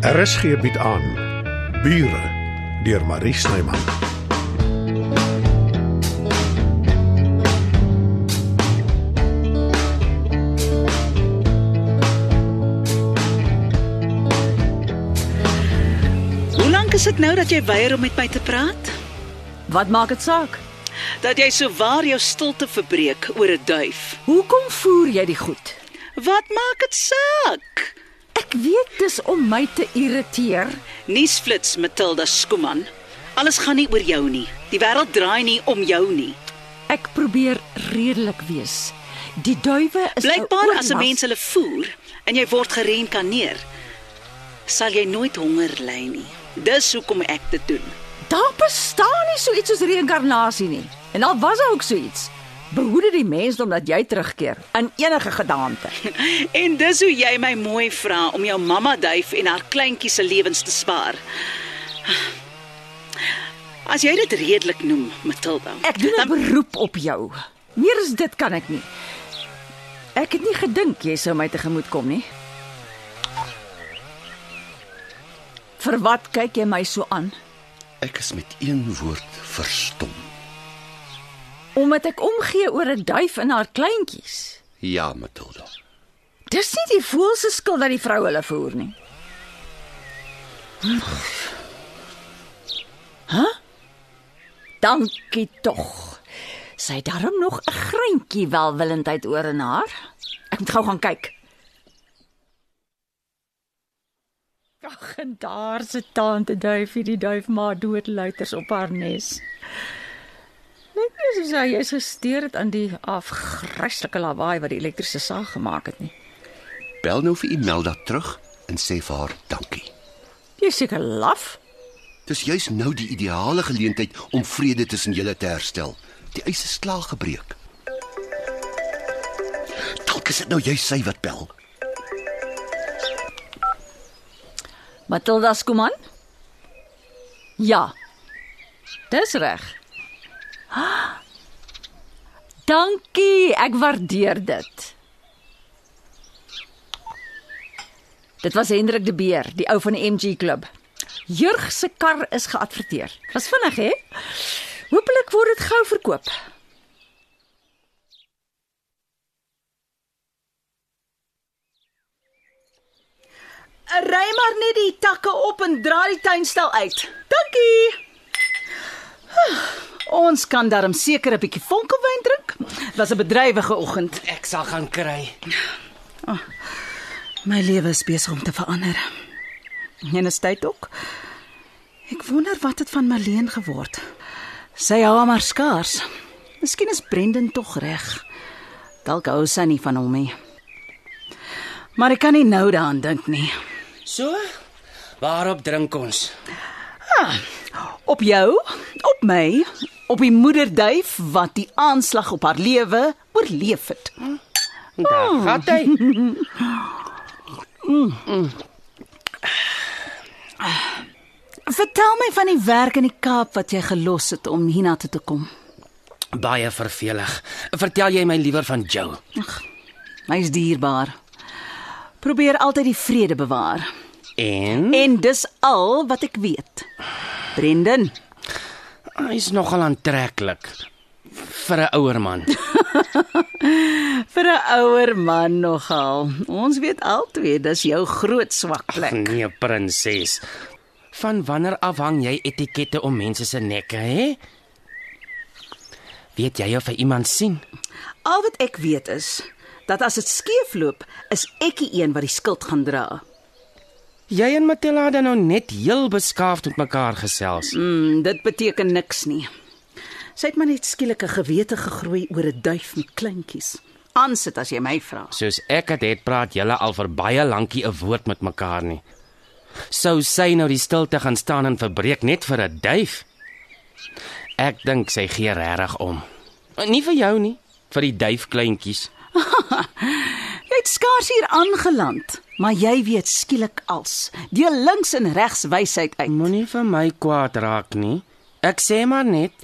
RSG bied aan Bure deur Marie Snyman. Hoe lank is dit nou dat jy weier om met my te praat? Wat maak dit saak? Dat jy so waar jou stilte verbreek oor 'n duif. Hoekom voer jy die goed? Wat maak dit saak? Ek weet dis om my te irriteer. Nuusflits Matilda Skuman. Alles gaan nie oor jou nie. Die wêreld draai nie om jou nie. Ek probeer redelik wees. Die duwe is Blykbaar as 'n mens hulle voer en jy word gereïnkarneer, sal jy nooit honger ly nie. Dis hoekom ek dit doen. Daar bestaan nie so iets soos reïnkarnasie nie. En al was daar ook so iets, behoede die mens omdat jy terugkeer in enige gedaante. En dis hoe jy my mooi vra om jou mamma duif en haar kleintjies se lewens te spaar. As jy dit redelik noem, Matilda. Ek doen 'n beroep op jou. Meer as dit kan ek nie. Ek het nie gedink jy sou my tegemoet kom nie. Vir wat kyk jy my so aan? Ek is met een woord verstom. Omdat ek omgee oor 'n duif en haar kleintjies. Ja, Matilda. Dis nie die voël se skuld dat die vrou hulle voer nie. Hæ? Dankie tog. Sy het darm nog 'n greintjie welwillendheid oor in haar. Ek moet gou gaan kyk. Ag, en daar sit tante duifie, die duif maar doodluiters op haar nes. Net nie soos hy is gesteer het aan die afgryslike lawaai wat die elektriese saag gemaak het nie. Bel nou vir Imelda terug en sê vir haar dankie. Jy is seker laf. Dis juis nou die ideale geleentheid om vrede tussen julle te herstel. Die ys is klaar gebreek. Dalk is dit nou juis sy wat bel. Matilda Skuman? Ja. Dis reg. Dankie, ek waardeer dit. Dit was Hendrik de Beer, die ou van die MG klub. Jurg se kar is geadverteer. Was vinnig, hè? Hoopelik word dit gou verkoop. Ry maar net die takke op en dra die tuinstal uit. Dankie. Ons kan darm seker 'n bietjie vonkelwyn drink. Dit was 'n bedrywige oggend. Ek sal gaan kry. My lewe is besig om te verander. En is tyd ook. Ek wonder wat het van Marleen geword. Sy hou maar skaars. Miskien is Brendan tog reg. Dalk hou sy nie van hom nie. Maar ek kan nie nou daaraan dink nie. So? Waarop drink ons? Op jou, op my, op die moederduif wat die aanslag op haar lewe oorleef het. Daar gaan hy. Vertel my van die werk in die Kaap wat jy gelos het om hiernatoe te kom. Baie vervelig. Vertel jy my liewer van Joe. Hy's dierbaar. Probeer altyd die vrede bewaar. En En dis al wat ek weet. Brendan, hy's nogal aantreklik vir 'n ouer man. vir 'n ouer man nogal. Ons weet albei dis jou groot swak plek. Nee, prinses. Van wanneer af hang jy etikette om mense se nekke, hè? Weet jy of hy iemand sien? Al wat ek weet is dat as dit skeefloop, is ek die een wat die skuld gaan dra. Jy en Matilda het nou net heel beskaafd met mekaar gesels. Mm, dit beteken niks nie. Sy het maar net skielik 'n gewete gegroei oor 'n duif met kleintjies. Aansit as jy my vra. Soos ek dit het, praat julle al vir baie lankie 'n woord met mekaar nie. Sou sy nou die stilte gaan staan en verbreek net vir 'n duif? Ek dink sy gee regtig om. Nie vir jou nie, vir die duifkleintjies. Jy het skaars hier aangeland, maar jy weet skielik als. Deel links en regs wysheid uit. Moenie vir my kwaad raak nie. Ek sê maar net,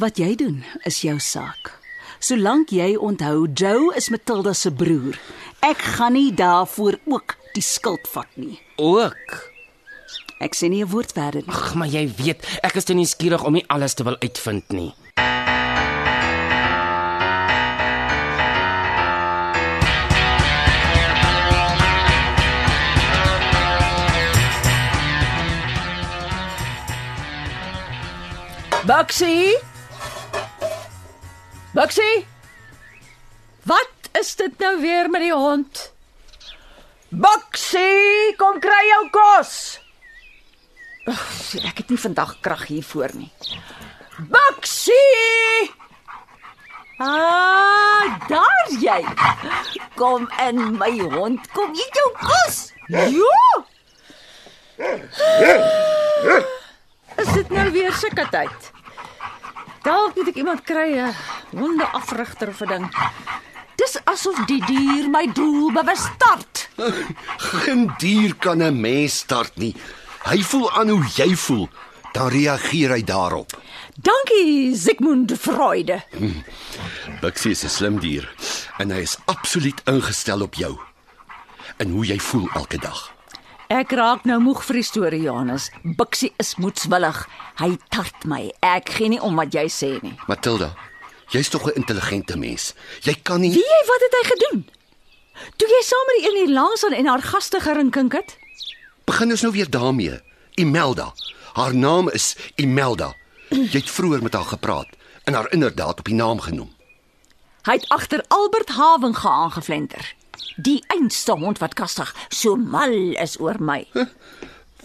Wat jy doen is jou saak. Solank jy onthou Joe is Matilda se broer. Ek gaan nie daarvoor ook die skuld vat nie. ook Ek sê nie 'n woord verder nie. Ag, maar jy weet, ek is te nuuskierig om nie alles te wil uitvind nie. Buxie? Buxie? Wat is dit nou weer met die hond? Buxie, kom kry jou kos. Ag, ek het nie vandag krag hiervoor nie. Buxie! Ah, daar jy. Kom in my hond, kom eet jou kos. Ja. Is dit nou weer sulke tyd? Dalk moet ek iemand kry, 'n hondeafrigter of 'n ding. Dis asof die dier my doel bewus start. Geen dier kan 'n mens start nie. Hy voel aan hoe jy voel, dan reageer hy daarop. Dankie, Sigmund Freude. Buxie is 'n slim dier en hy is absoluut ingestel op jou. En hoe jy voel elke dag. Ek raak nou moeg vir die storie, Johannes. Bixie is moedswillig. Hy tart my. Ek gee nie om wat jy sê nie. Matilda, jy's tog 'n intelligente mens. Jy kan nie Wie jy wat het hy gedoen? Toe jy saam met die een hier langs aan en haar gaste gerinkink het? begin ons nou weer daarmee. Imelda. Haar naam is Imelda. Jy het vroeër met haar gepraat en haar inderdaad op die naam genoem. Hy het agter Albert Havenga aangevlenter. Die einste hond wat kastig so mal is oor my.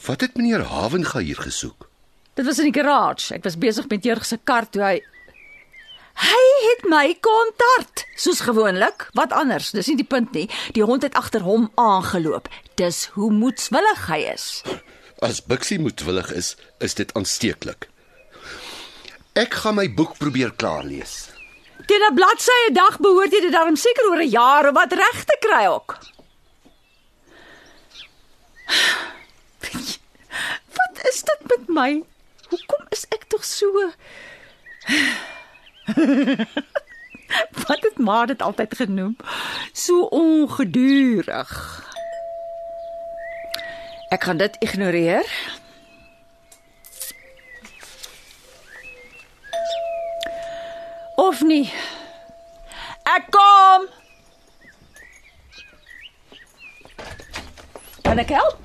Wat het meneer Havenga hier gesoek? Dit was in die garage. Ek was besig met Jurg se kar toe hy Hy het my kom tart, soos gewoonlik. Wat anders? Dis nie die punt nie. Die hond het agter hom aangeloop. Dis hoe moedswillig hy is. As Bixie moedwillig is, is dit aansteeklik. Ek gaan my boek probeer klaar lees. Teen 'n bladsy 'n dag behoort jy dit darm seker oor 'n jaar of wat reg te kry ook. Wat is dit met my? Hoekom is ek tog so Wat het maar dit altyd genoem? So ongedurig. Ek gaan dit ignoreer. Nie. Ek kom. Kan ek help?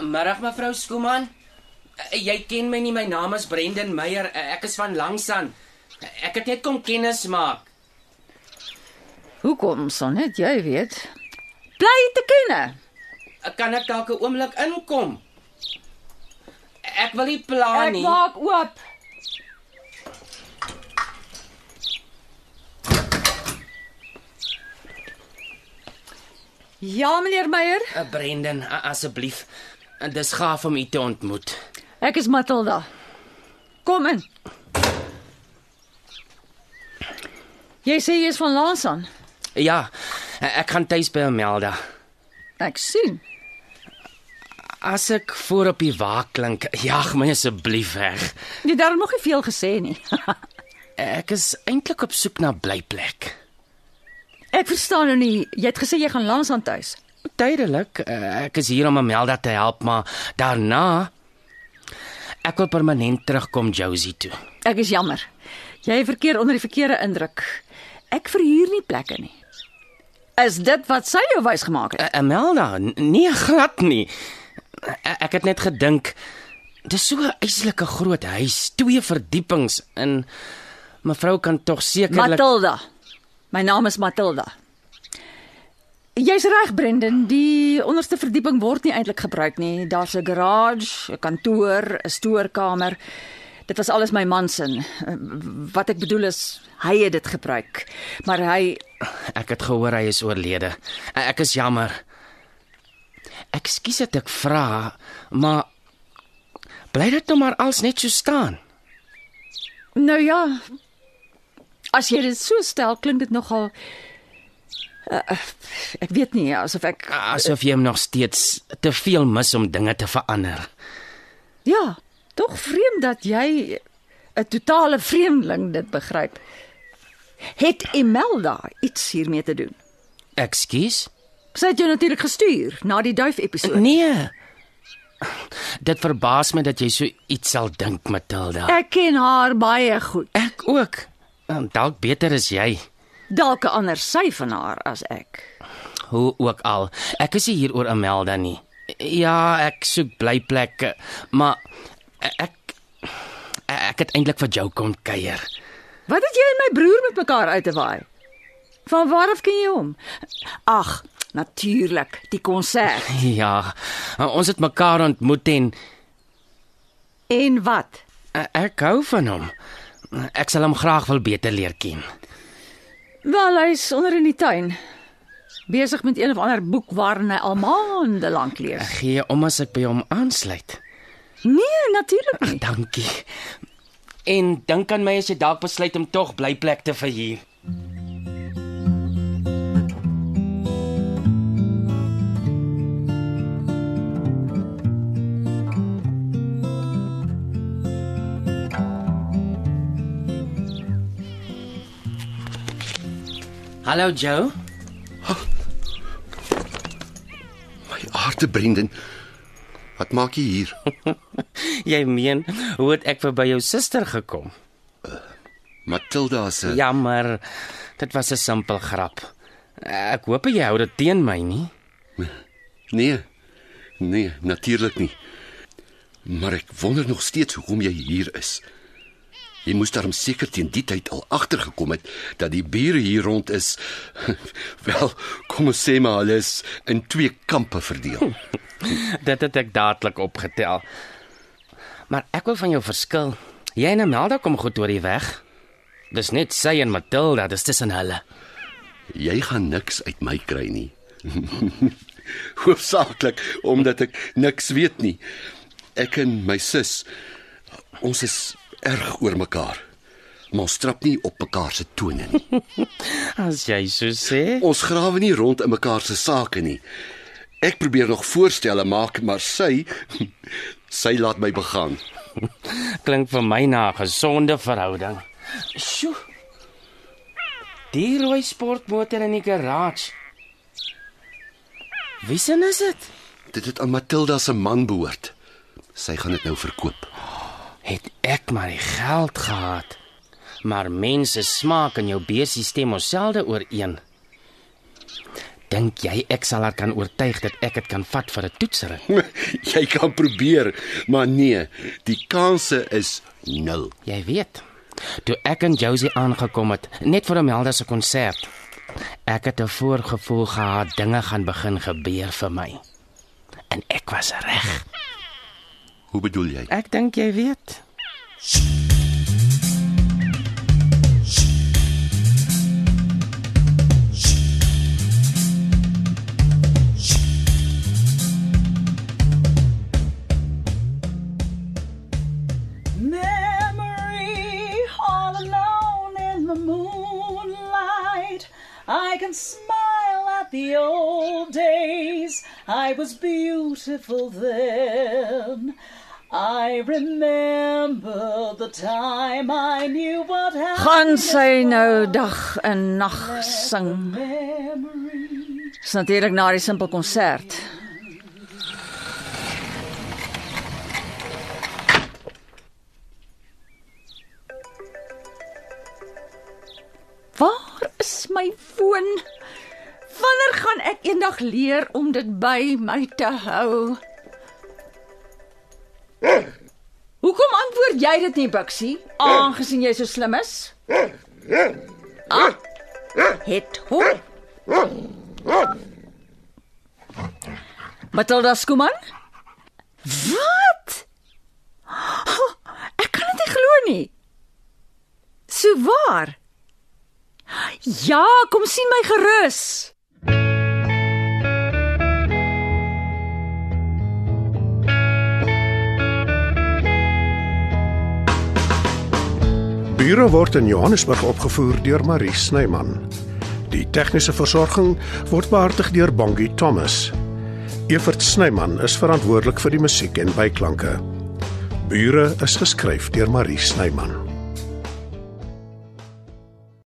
Middag mevrou Skooman. Eh, Jy ken my nie, my naam is Brendan Meyer. Eh, Ek is van Langsaan. Ek het net kom kennis maak. Hoekom sonnet, jy weet. Bly te kenne. Kan ek dalk 'n oomblik inkom? Ek wil nie pla Ek nie. maak oop. Ja, meneer Meyer. Eh, Brendan, asseblief. Eh, Dis gaaf om u te ontmoet. Ek is Matilda. Kom in. Jy sê jy is van Lansan. Ja, eh, ek gaan tuis by Amelda. Ek sien. As ek voor op die wa klink, jag my asseblief weg. Jy het daar nog nie veel gesê nie. Ek is eintlik op soek na 'n blyplek. Ek verstaan nou nie. Jy het gesê jy gaan Lansan tuis. Tydelik, eh, ek is hier om Amelda te help, maar daarna ek wil permanent terugkom Josie toe. Ek is jammer. Jy verkeer onder die verkeerde indruk. Ek verhuur nie plekke nie. Is dit wat sy jou wys gemaak het? Uh, Amelda, nee glad nie. E- Ek het net gedink dis so 'n eislike groot huis, twee verdiepings in mevrou kan tog sekerlik Matilda. My naam is Matilda. Jy's reg, Brendan, die onderste verdieping word nie eintlik gebruik nie. Daar's 'n garage, 'n kantoor, 'n stoorkamer. Dit was alles my man se. Wat ek bedoel is, hy het dit gebruik. Maar hy Ek het gehoor hy is oorlede. Ek is jammer. Ekskuus dat ek vra, maar bly dit nou maar als net so staan. nou ja, as jy dit so stel, klink dit nogal uh, ek weet nie asof ek Asof jy hom nog steeds te veel mis om dinge te verander. Ja, tog vreemd dat jy 'n totale vreemdeling dit begryp. Het Imelda iets hiermee te doen? Ekskuus? Sy het jou natuurlik gestuur na die duif episode. Nee. Dit verbaas my dat jy so iets sal dink, Matilda. Ek ken haar baie goed. Ek ook. En Dalk beter as jy. Dalk 'n ander sy van haar as ek. Hoe ook al. Ek is nie hier oor Amelda nie. Ja, ek soek blyplekke, maar ek ek het eintlik vir jou kom kuier. Wat het jy en my broer met mekaar uit te waai? Van waar af ken jy hom? Ag, natuurlik, die konsert. Ja, ons het mekaar ontmoet en En wat? ek hou van hom. Ek sal hom graag wil beter leer ken. Wel, hy's onder in die tuin. Besig met een of ander boek waarin hy al maande lank lees. Gee om as ek by hom aansluit. Nee, natuurlik. Dankie. En dink aan my as jy dalk besluit om tog blyplek te verhuur. Hallo Joe. My aarde Brendan. Wat maak jy hier? Jy meen, hoe het ek verby jou suster gekom? Matilda se Jammer. Dit was 'n simpel grap. Ek hoop jy hou dit teen my nie. Nee. Nee, natuurlik nie. Maar ek wonder nog steeds hoekom jy hier is. Jy moes daarom seker teen die tyd al agtergekom het dat die bure hier rond is. Wel, kom ons sê maar hulle is in twee kampe verdeel. Dit het ek dadelik opgetel. Maar ek wil van jou verskil. Jy en Amelda kom goed oor die weg. Dis net sy en Matilda, dis tussen hulle. Jy gaan niks uit my kry nie. Hoofsaaklik omdat ek niks weet nie. Ek en my sus ons is erg oor mekaar. Maar ons trap nie op mekaar se tone nie. As jy so sê. Ons grawe nie rond in mekaar se sake nie. Ek probeer nog voorstelle maak, maar sy sy laat my begaan. Klink vir my na 'n gesonde verhouding. Sjoe. Die rooi sportmotor in die garage. Wie se is dit? Dit het aan Matilda se man behoort. Sy gaan dit nou verkoop. Het ek maar die geld gehad. Maar mense smaak en jou beesiestem ons selde ooreen. Dink jy ek sal haar kan oortuig dat ek dit kan vat vir 'n toetsering? Jy kan probeer, maar nee, die kanse is nul. Jy weet, toe ek en Josie aangekom het, net vir Amelda se konsert, ek het 'n voorgevoel gehad dinge gaan begin gebeur vir my. En ek was reg. Hoe bedoel jy? Ek dink jy weet. Memory all alone in the moonlight. I can smile at the old days. I was beautiful then. I remember the time I knew what happened. Gaan sy nou dag en nag sing. Dis natuurlik na die simpel konsert. Waar is my foon? Wanneer gaan ek eendag leer om dit by my te hou? Hoekom antwoord jy dit nie, Bixie? Aangesien jy so slim is? Ah. Het hom. Matilda Skuman? Wat? Oh, ek kan dit nie glo nie. So waar? Ja, kom sien my gerus. Bure word in Johannesburg opgevoer deur Marie Snyman. Die tegniese versorging word behartig deur Bongie Thomas. Evert Snyman is verantwoordelik vir die musiek en byklanke. Bure is geskryf deur Marie Snyman.